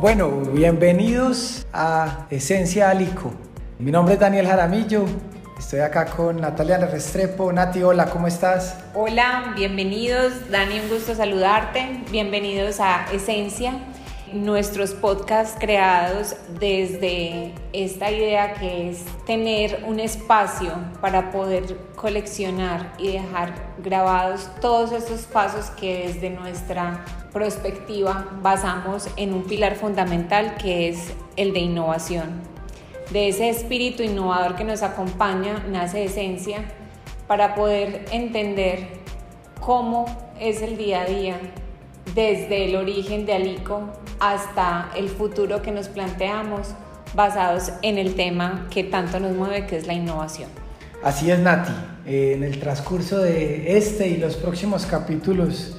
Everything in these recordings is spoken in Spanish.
Bueno, bienvenidos a Esencia Alico. Mi nombre es Daniel Jaramillo, estoy acá con Natalia Restrepo. Nati, hola, ¿cómo estás? Hola, bienvenidos. Dani, un gusto saludarte. Bienvenidos a Esencia nuestros podcasts creados desde esta idea que es tener un espacio para poder coleccionar y dejar grabados todos estos pasos que desde nuestra perspectiva basamos en un pilar fundamental que es el de innovación. De ese espíritu innovador que nos acompaña nace esencia para poder entender cómo es el día a día desde el origen de Alico hasta el futuro que nos planteamos basados en el tema que tanto nos mueve, que es la innovación. Así es, Nati. Eh, en el transcurso de este y los próximos capítulos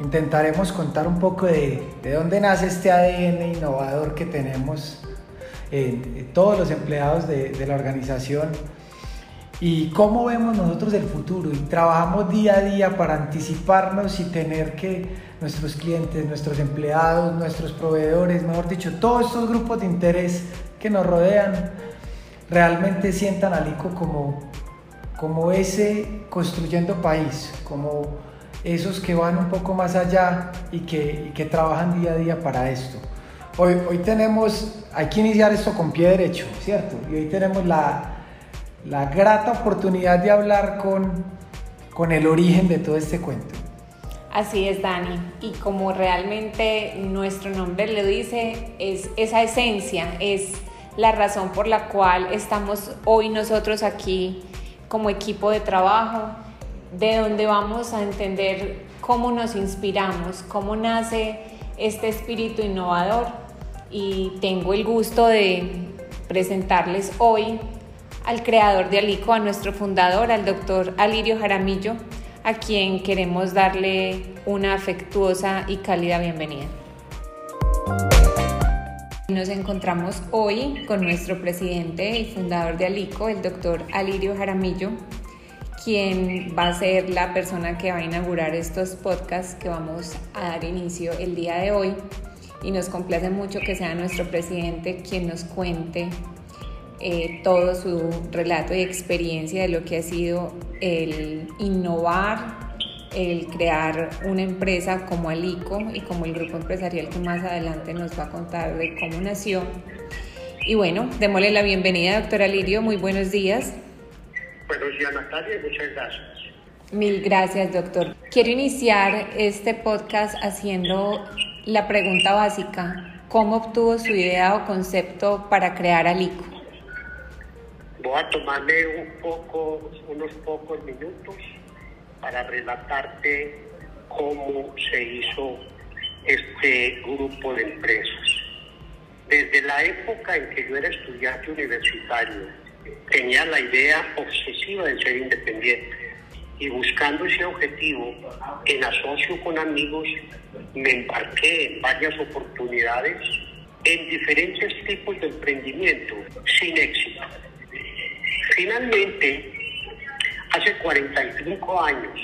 intentaremos contar un poco de, de dónde nace este ADN innovador que tenemos en, todos los empleados de, de la organización y cómo vemos nosotros el futuro y trabajamos día a día para anticiparnos y tener que nuestros clientes, nuestros empleados, nuestros proveedores, mejor dicho, todos estos grupos de interés que nos rodean, realmente sientan al ICO como, como ese construyendo país, como esos que van un poco más allá y que, que trabajan día a día para esto. Hoy, hoy tenemos, hay que iniciar esto con pie derecho, ¿cierto? Y hoy tenemos la, la grata oportunidad de hablar con, con el origen de todo este cuento. Así es, Dani. Y como realmente nuestro nombre lo dice, es esa esencia, es la razón por la cual estamos hoy nosotros aquí como equipo de trabajo, de donde vamos a entender cómo nos inspiramos, cómo nace este espíritu innovador. Y tengo el gusto de presentarles hoy al creador de Alico, a nuestro fundador, al doctor Alirio Jaramillo, a quien queremos darle una afectuosa y cálida bienvenida. Nos encontramos hoy con nuestro presidente y fundador de Alico, el doctor Alirio Jaramillo, quien va a ser la persona que va a inaugurar estos podcasts que vamos a dar inicio el día de hoy. Y nos complace mucho que sea nuestro presidente quien nos cuente eh, todo su relato y experiencia de lo que ha sido el innovar, el crear una empresa como Alico y como el grupo empresarial que más adelante nos va a contar de cómo nació. Y bueno, démosle la bienvenida, doctora Lirio. Muy buenos días. Buenos días, Natalia, muchas gracias. Mil gracias, doctor. Quiero iniciar este podcast haciendo la pregunta básica. ¿Cómo obtuvo su idea o concepto para crear Alico? Voy a tomarme unos pocos minutos para relatarte cómo se hizo este grupo de empresas. Desde la época en que yo era estudiante universitario, tenía la idea obsesiva de ser independiente y buscando ese objetivo, en asocio con amigos, me embarqué en varias oportunidades en diferentes tipos de emprendimiento sin éxito. Finalmente, hace 45 años,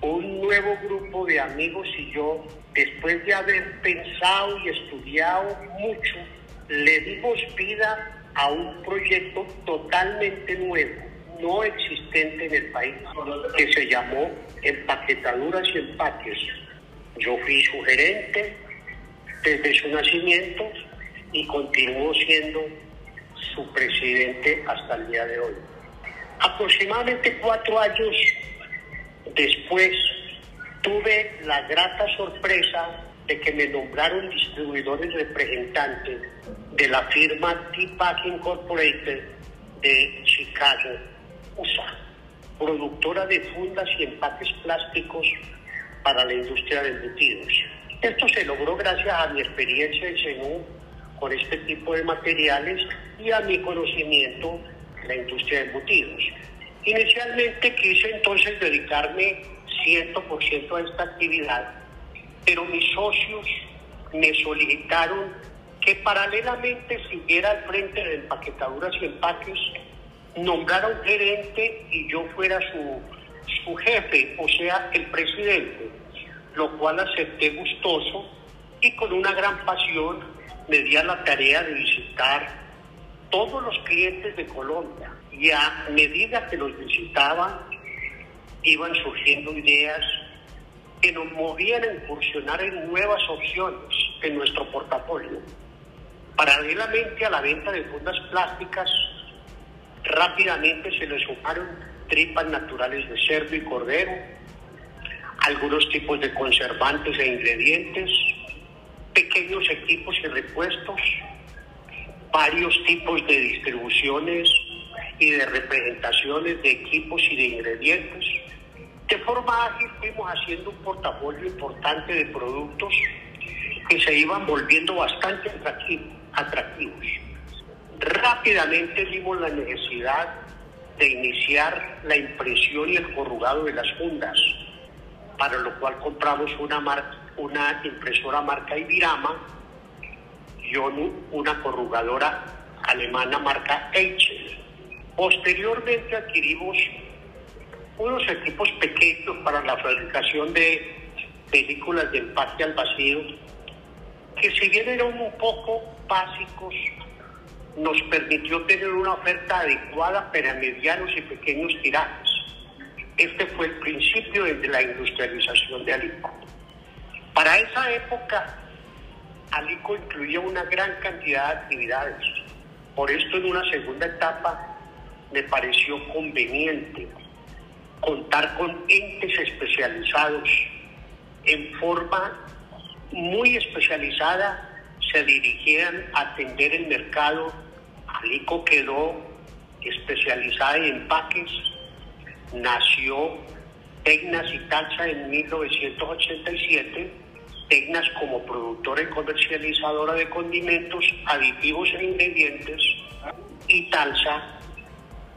un nuevo grupo de amigos y yo, después de haber pensado y estudiado mucho, le dimos vida a un proyecto totalmente nuevo, no existente en el país, que se llamó Empaquetaduras y Empaques. Yo fui su gerente desde su nacimiento y continúo siendo su presidente hasta el día de hoy. Aproximadamente cuatro años después tuve la grata sorpresa de que me nombraron distribuidor y representante de la firma Deepak Incorporated de Chicago, USA, productora de fundas y empaques plásticos para la industria de embutidos. Esto se logró gracias a mi experiencia en Senú con este tipo de materiales y a mi conocimiento en la industria de embutidos. Inicialmente quise entonces dedicarme 100% a esta actividad, pero mis socios me solicitaron que paralelamente siguiera al frente de empaquetaduras y empaques, nombrara un gerente y yo fuera su, su jefe, o sea, el presidente, lo cual acepté gustoso y con una gran pasión me di la tarea de visitar todos los clientes de Colombia y a medida que los visitaba iban surgiendo ideas que nos movían a incursionar en nuevas opciones en nuestro portafolio. Paralelamente a la venta de fundas plásticas, rápidamente se le sumaron tripas naturales de cerdo y cordero, algunos tipos de conservantes e ingredientes, pequeños equipos y repuestos, varios tipos de distribuciones y de representaciones de equipos y de ingredientes. De forma ágil fuimos haciendo un portafolio importante de productos que se iban volviendo bastante atractivos. Rápidamente vimos la necesidad de iniciar la impresión y el corrugado de las fundas, para lo cual compramos una, una impresora marca Ibirama y una corrugadora alemana marca Eichel. Posteriormente adquirimos unos equipos pequeños para la fabricación de películas de empate al vacío, que si bien eran un poco básicos, nos permitió tener una oferta adecuada para medianos y pequeños tirajes. Este fue el principio de la industrialización de Alico. Para esa época, Alico incluía una gran cantidad de actividades. Por esto, en una segunda etapa, me pareció conveniente contar con entes especializados en forma muy especializada se dirigían a atender el mercado. Alico quedó especializada en empaques, nació Tecnas y Talsa en 1987, Tecnas como productora y comercializadora de condimentos, aditivos e ingredientes, y Talsa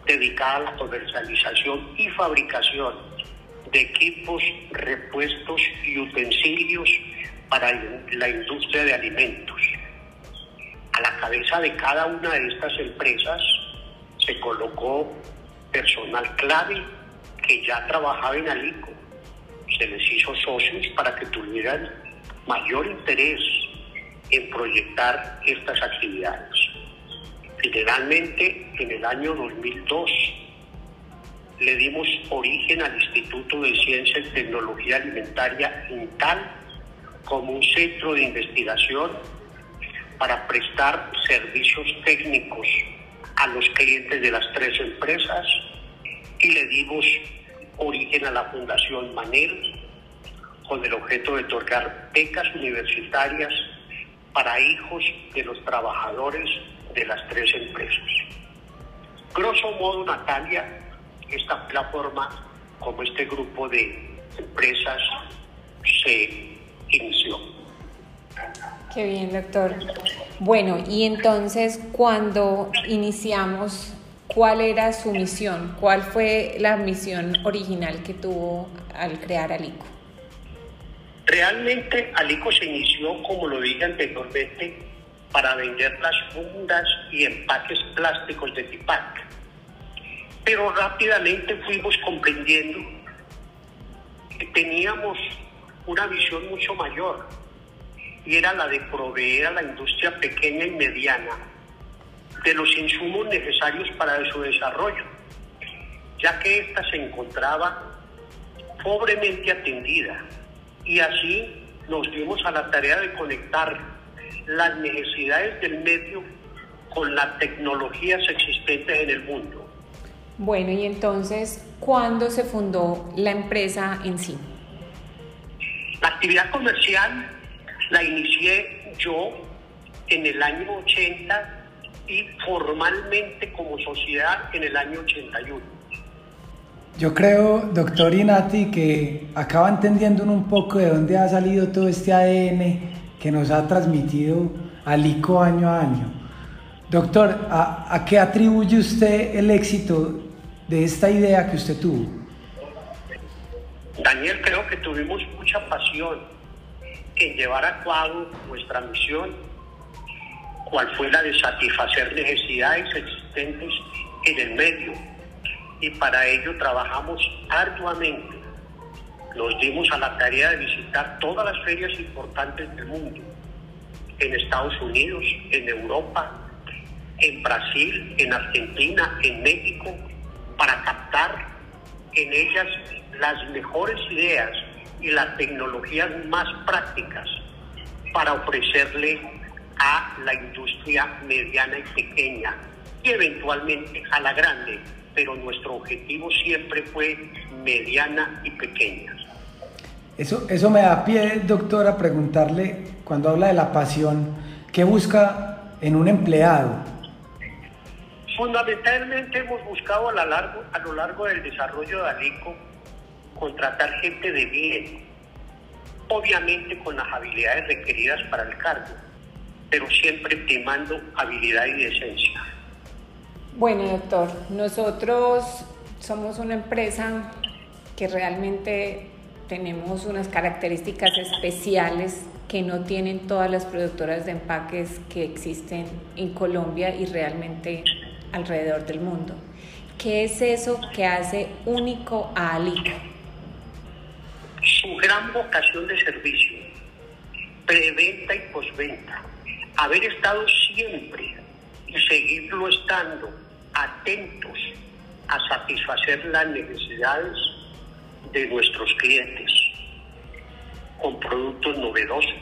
dedicada a la comercialización y fabricación de equipos, repuestos y utensilios para la industria de alimentos. A la cabeza de cada una de estas empresas se colocó personal clave que ya trabajaba en Alico. Se les hizo socios para que tuvieran mayor interés en proyectar estas actividades. Generalmente, en el año 2002 le dimos origen al Instituto de Ciencia y Tecnología Alimentaria INTAL como un centro de investigación para prestar servicios técnicos a los clientes de las tres empresas y le dimos origen a la Fundación Manel con el objeto de otorgar becas universitarias para hijos de los trabajadores de las tres empresas. Grosso modo, Natalia, esta plataforma como este grupo de empresas se inició. Qué bien, doctor. Bueno, y entonces cuando iniciamos, ¿cuál era su misión? ¿Cuál fue la misión original que tuvo al crear Alico? Realmente Alico se inició, como lo dije anteriormente, para vender las fundas y empaques plásticos de Tipac. Pero rápidamente fuimos comprendiendo que teníamos una visión mucho mayor y era la de proveer a la industria pequeña y mediana de los insumos necesarios para su desarrollo, ya que ésta se encontraba pobremente atendida y así nos dimos a la tarea de conectar las necesidades del medio con las tecnologías existentes en el mundo. Bueno, y entonces, ¿cuándo se fundó la empresa en sí? La actividad comercial la inicié yo en el año 80 y formalmente como sociedad en el año 81. Yo creo, doctor Inati, que acaba entendiendo un poco de dónde ha salido todo este ADN que nos ha transmitido Alico año a año. Doctor, ¿a, qué atribuye usted el éxito de esta idea que usted tuvo? Daniel, creo que tuvimos mucha pasión en llevar a cabo nuestra misión, cual fue la de satisfacer necesidades existentes en el medio. Y para ello trabajamos arduamente. Nos dimos a la tarea de visitar todas las ferias importantes del mundo, en Estados Unidos, en Europa, en Brasil, en Argentina, en México, para captar en ellas las mejores ideas y las tecnologías más prácticas para ofrecerle a la industria mediana y pequeña y eventualmente a la grande, pero nuestro objetivo siempre fue mediana y pequeña. Eso, eso me da pie, doctor, a preguntarle, cuando habla de la pasión, ¿qué busca en un empleado? Fundamentalmente hemos buscado a lo largo, a lo largo del desarrollo de Alico contratar gente de bien, obviamente con las habilidades requeridas para el cargo, pero siempre primando habilidad y decencia. Bueno, doctor, nosotros somos una empresa que realmente tenemos unas características especiales que no tienen todas las productoras de empaques que existen en Colombia y realmente alrededor del mundo. ¿Qué es eso que hace único a Alico? Su gran vocación de servicio, preventa y posventa, haber estado siempre y seguirlo estando atentos a satisfacer las necesidades de nuestros clientes con productos novedosos,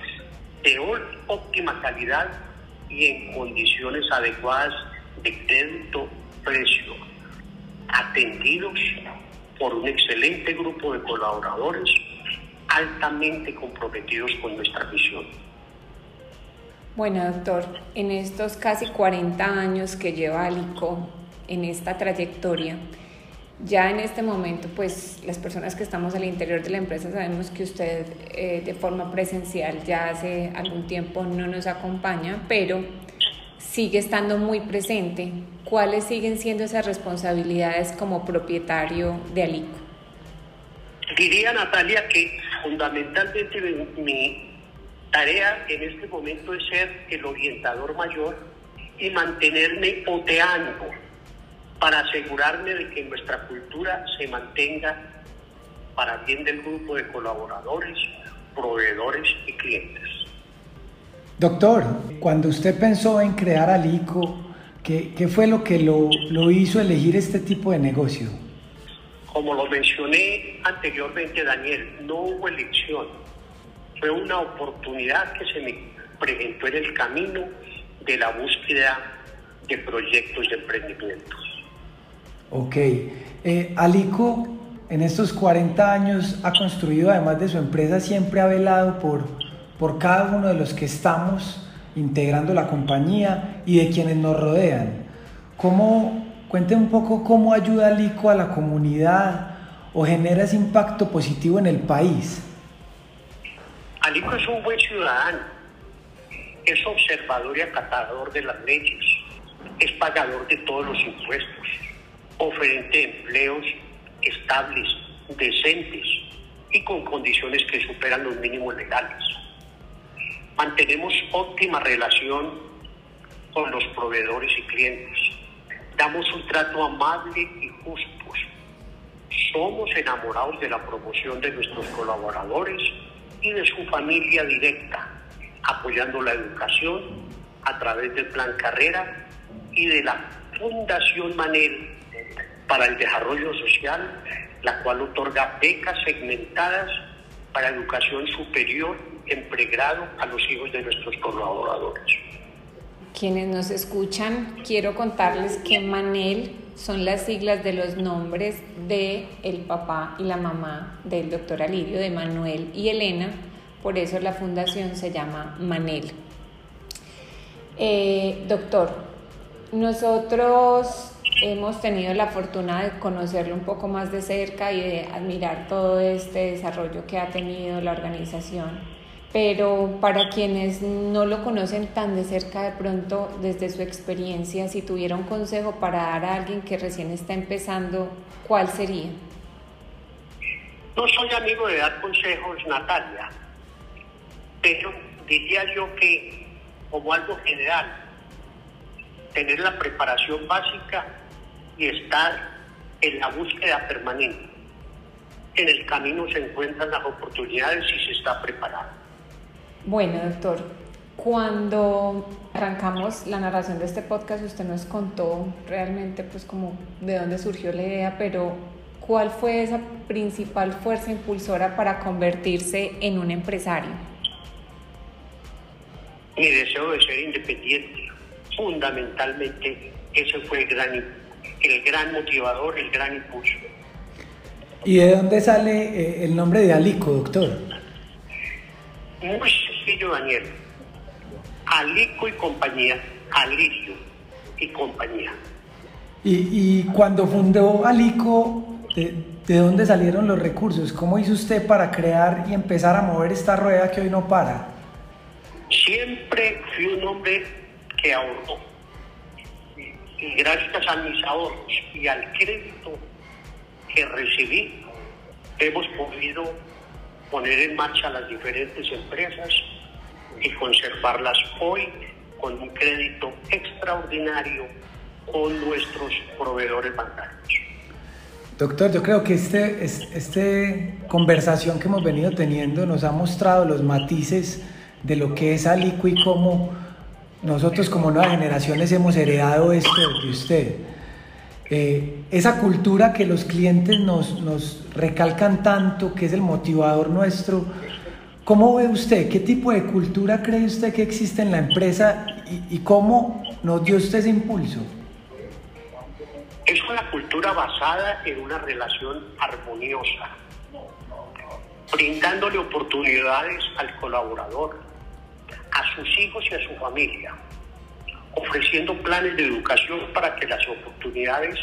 de óptima calidad y en condiciones adecuadas de crédito precio, atendidos por un excelente grupo de colaboradores altamente comprometidos con nuestra misión. Bueno, doctor, en estos casi 40 años que lleva Alico en esta trayectoria, ya en este momento, pues las personas que estamos al interior de la empresa sabemos que usted eh, de forma presencial ya hace algún tiempo no nos acompaña, pero sigue estando muy presente. ¿Cuáles siguen siendo esas responsabilidades como propietario de Alico? Diría Natalia que fundamentalmente mi tarea en este momento es ser el orientador mayor y mantenerme oteando para asegurarme de que nuestra cultura se mantenga para bien del grupo de colaboradores, proveedores y clientes. Doctor, cuando usted pensó en crear Alico, ¿qué, qué fue lo que lo, lo hizo elegir este tipo de negocio? Como lo mencioné anteriormente, Daniel, no hubo elección. Fue una oportunidad que se me presentó en el camino de la búsqueda de proyectos de emprendimiento. Ok. Eh, Alico, en estos 40 años, ha construido, además de su empresa, siempre ha velado por, por cada uno de los que estamos integrando la compañía y de quienes nos rodean. ¿Cómo, cuente un poco cómo ayuda Alico a la comunidad o genera ese impacto positivo en el país? Alico es un buen ciudadano, es observador y acatador de las leyes, es pagador de todos los impuestos, oferente empleos estables, decentes y con condiciones que superan los mínimos legales. Mantenemos óptima relación con los proveedores y clientes. Damos un trato amable y justo. Somos enamorados de la promoción de nuestros colaboradores y de su familia directa, apoyando la educación a través del Plan Carrera y de la Fundación Manel para el Desarrollo Social, la cual otorga becas segmentadas para educación superior en pregrado a los hijos de nuestros colaboradores. Quienes nos escuchan, quiero contarles que Manel son las siglas de los nombres de el papá y la mamá del doctor Alirio, de Manuel y Elena, por eso la fundación se llama Manel. Eh, doctor, nosotros hemos tenido la fortuna de conocerlo un poco más de cerca y de admirar todo este desarrollo que ha tenido la organización. Pero para quienes no lo conocen tan de cerca de pronto, desde su experiencia, si tuviera un consejo para dar a alguien que recién está empezando, ¿cuál sería? No soy amigo de dar consejos, Natalia, pero diría yo que como algo general, tener la preparación básica y estar en la búsqueda permanente. En el camino se encuentran las oportunidades y se está preparado. Bueno, doctor, Cuando arrancamos la narración de este podcast, usted nos contó realmente pues como de dónde surgió la idea, pero ¿cuál fue esa principal fuerza impulsora para convertirse en un empresario? Mi deseo de ser independiente, fundamentalmente ese fue el gran, el gran motivador, el gran impulso. ¿Y de dónde sale eh, el nombre de Alico, doctor? Muy sencillo, Daniel. Alico y compañía, Alicio y compañía. Y, y cuando fundó Alico, ¿de, ¿de dónde salieron los recursos? ¿Cómo hizo usted para crear y empezar a mover esta rueda que hoy no para? Siempre fui un hombre que ahorró. Y gracias a mis ahorros y al crédito que recibí, hemos podido poner en marcha las diferentes empresas y conservarlas hoy con un crédito extraordinario con nuestros proveedores bancarios. Doctor, yo creo que este, este conversación que hemos venido teniendo nos ha mostrado los matices de lo que es Alico y cómo nosotros como nuevas generaciones hemos heredado esto de usted. Eh, esa cultura que los clientes nos, nos recalcan tanto, que es el motivador nuestro, ¿cómo ve usted? ¿Qué tipo de cultura cree usted que existe en la empresa y, y cómo nos dio usted ese impulso? Es una cultura basada en una relación armoniosa, brindándole oportunidades al colaborador, a sus hijos y a su familia, ofreciendo planes de educación para que las oportunidades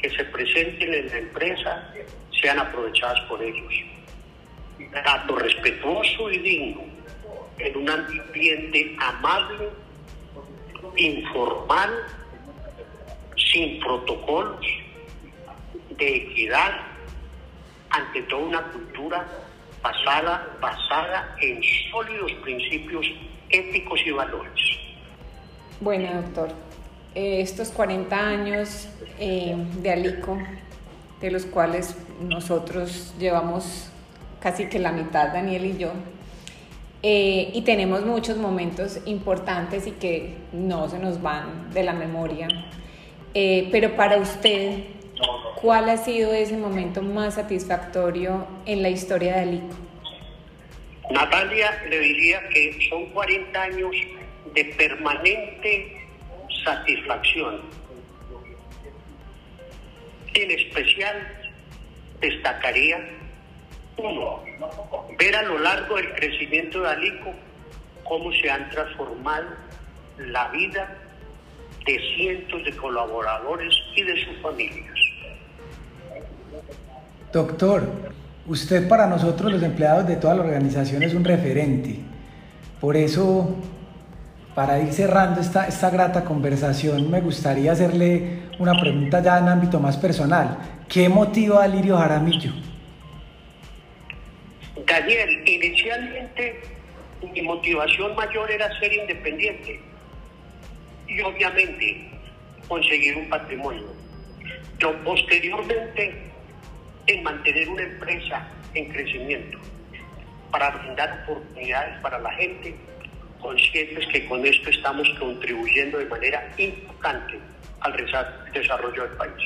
que se presenten en la empresa sean aprovechadas por ellos. Trato respetuoso y digno en un ambiente amable, informal, sin protocolos, de equidad, ante toda una cultura basada, basada en sólidos principios éticos y valores. Bueno, doctor, eh, estos 40 años eh, de Alico, de los cuales nosotros llevamos casi que la mitad, Daniel y yo, eh, y tenemos muchos momentos importantes y que no se nos van de la memoria. Pero para usted, ¿cuál ha sido ese momento más satisfactorio en la historia de Alico? Natalia le diría que son 40 años de permanente satisfacción. En especial destacaría, uno, ver a lo largo del crecimiento de Alico cómo se han transformado la vida de cientos de colaboradores y de sus familias. Doctor, usted para nosotros los empleados de toda la organización es un referente. Por eso, para ir cerrando esta, esta grata conversación, me gustaría hacerle una pregunta ya en ámbito más personal. ¿Qué motiva a Lirio Jaramillo? Daniel, inicialmente mi motivación mayor era ser independiente y obviamente conseguir un patrimonio. Pero posteriormente en mantener una empresa en crecimiento para brindar oportunidades para la gente, conscientes que con esto estamos contribuyendo de manera importante al desarrollo del país.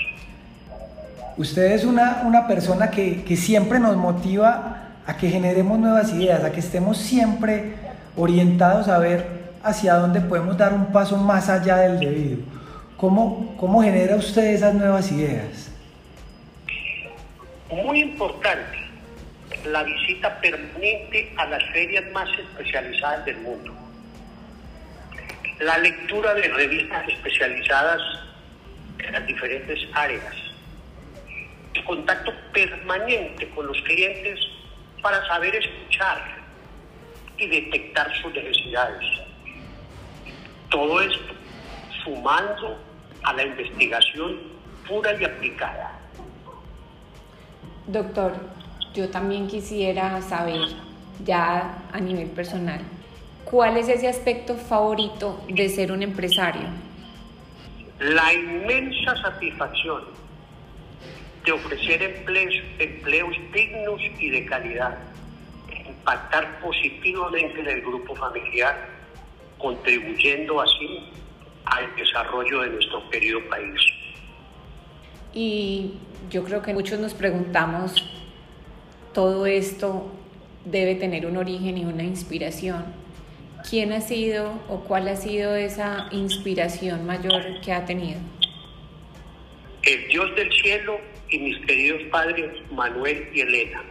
Usted es una, una persona que, que siempre nos motiva a que generemos nuevas ideas, a que estemos siempre orientados a ver hacia dónde podemos dar un paso más allá del debido. ¿Cómo, cómo genera usted esas nuevas ideas? Muy importante, la visita permanente a las ferias más especializadas del mundo. La lectura de revistas especializadas en las diferentes áreas. El contacto permanente con los clientes para saber escuchar y detectar sus necesidades. Todo esto sumando a la investigación pura y aplicada. Doctor, yo también quisiera saber, ya a nivel personal, ¿cuál es ese aspecto favorito de ser un empresario? La inmensa satisfacción de ofrecer empleos, empleos dignos y de calidad, impactar positivamente en el grupo familiar contribuyendo así al desarrollo de nuestro querido país. Y yo creo que muchos nos preguntamos, todo esto debe tener un origen y una inspiración. ¿Quién ha sido o cuál ha sido esa inspiración mayor que ha tenido? El Dios del cielo y mis queridos padres Manuel y Elena.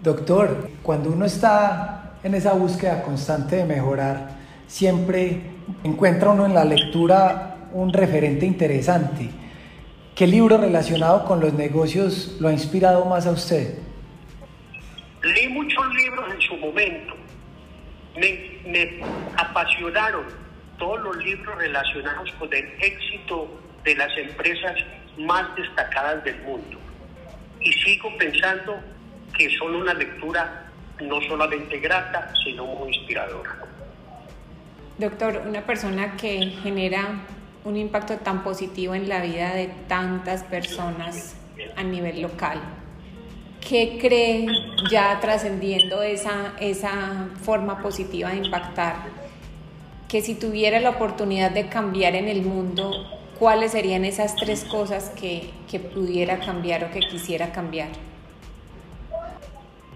Doctor, cuando uno está en esa búsqueda constante de mejorar, siempre encuentra uno en la lectura un referente interesante. ¿Qué libro relacionado con los negocios lo ha inspirado más a usted? Leí muchos libros en su momento. Me, me apasionaron todos los libros relacionados con el éxito de las empresas más destacadas del mundo. Y sigo pensando que son una lectura no solamente grata, sino muy inspiradora. Doctor, una persona que genera un impacto tan positivo en la vida de tantas personas a nivel local, ¿qué cree ya trascendiendo esa, esa forma positiva de impactar? Que si tuviera la oportunidad de cambiar en el mundo, ¿cuáles serían esas tres cosas que, que pudiera cambiar o que quisiera cambiar?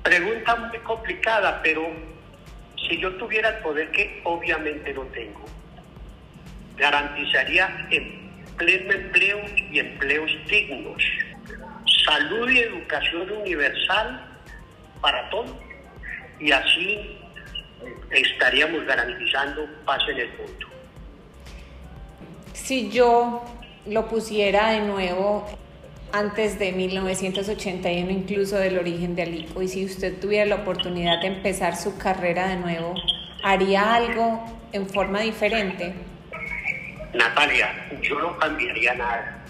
Pregunta muy complicada, pero si yo tuviera el poder que obviamente no tengo, garantizaría pleno empleo y empleos dignos, salud y educación universal para todos y así estaríamos garantizando paz en el mundo. Si yo lo pusiera de nuevo antes de 1981, incluso del origen de Alico, y si usted tuviera la oportunidad de empezar su carrera de nuevo, ¿haría algo en forma diferente? Natalia, yo no cambiaría nada.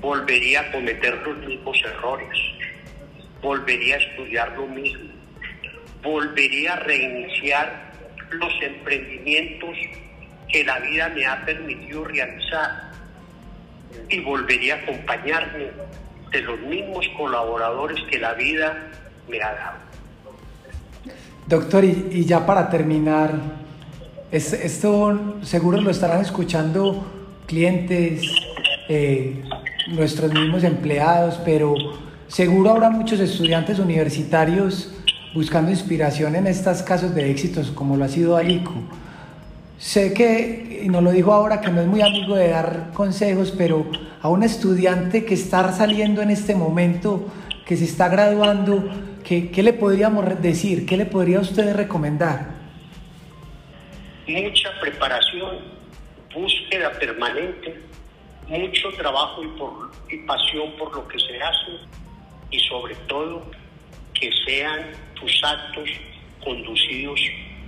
Volvería a cometer los mismos errores. Volvería a estudiar lo mismo. Volvería a reiniciar los emprendimientos que la vida me ha permitido realizar y volvería a acompañarme de los mismos colaboradores que la vida me ha dado. Doctor, y, ya para terminar, esto seguro lo estarán escuchando clientes, eh, nuestros mismos empleados, pero seguro habrá muchos estudiantes universitarios buscando inspiración en estos casos de éxitos como lo ha sido Alico. Sé que, y nos lo dijo ahora, que no es muy amigo de dar consejos, pero a un estudiante que está saliendo en este momento, que se está graduando, ¿qué, qué le podríamos decir? ¿Qué le podría usted recomendar? Mucha preparación, búsqueda permanente, mucho trabajo y, por, pasión por lo que se hace y sobre todo que sean tus actos conducidos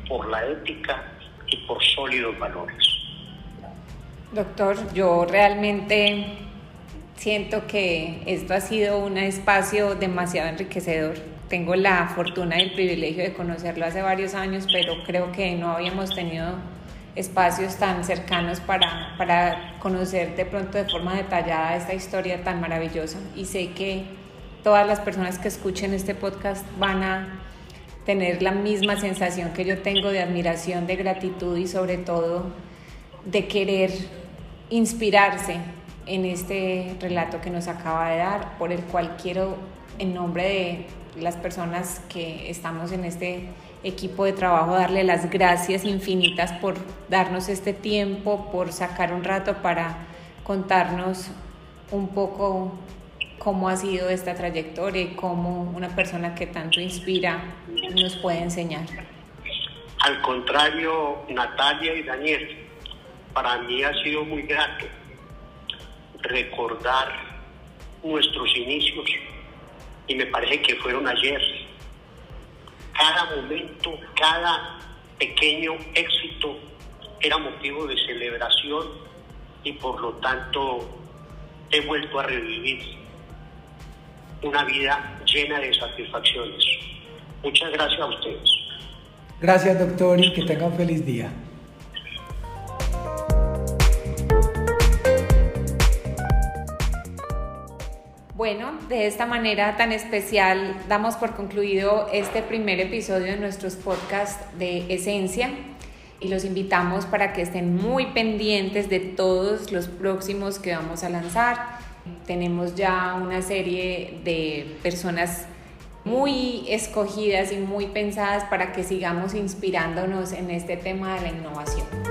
por la ética y por sólidos valores. Doctor, yo realmente siento que esto ha sido un espacio demasiado enriquecedor. Tengo la fortuna y el privilegio de conocerlo hace varios años, pero creo que no habíamos tenido espacios tan cercanos para, para conocer de pronto de forma detallada esta historia tan maravillosa. Y sé que todas las personas que escuchen este podcast van a tener la misma sensación que yo tengo de admiración, de gratitud y sobre todo de querer inspirarse en este relato que nos acaba de dar, por el cual quiero, en nombre de las personas que estamos en este equipo de trabajo, darle las gracias infinitas por darnos este tiempo, por sacar un rato para contarnos un poco cómo ha sido esta trayectoria y cómo una persona que tanto inspira nos puede enseñar. Al contrario, Natalia y Daniel, para mí ha sido muy grato recordar nuestros inicios y me parece que fueron ayer. Cada momento, cada pequeño éxito era motivo de celebración y por lo tanto he vuelto a revivir una vida llena de satisfacciones. Muchas gracias a ustedes. Gracias, doctor, y que tenga un feliz día. Bueno, de esta manera tan especial damos por concluido este primer episodio de nuestros podcasts de Esencia. y los invitamos para que estén muy pendientes de todos los próximos que vamos a lanzar. Tenemos ya una serie de personas muy escogidas y muy pensadas para que sigamos inspirándonos en este tema de la innovación.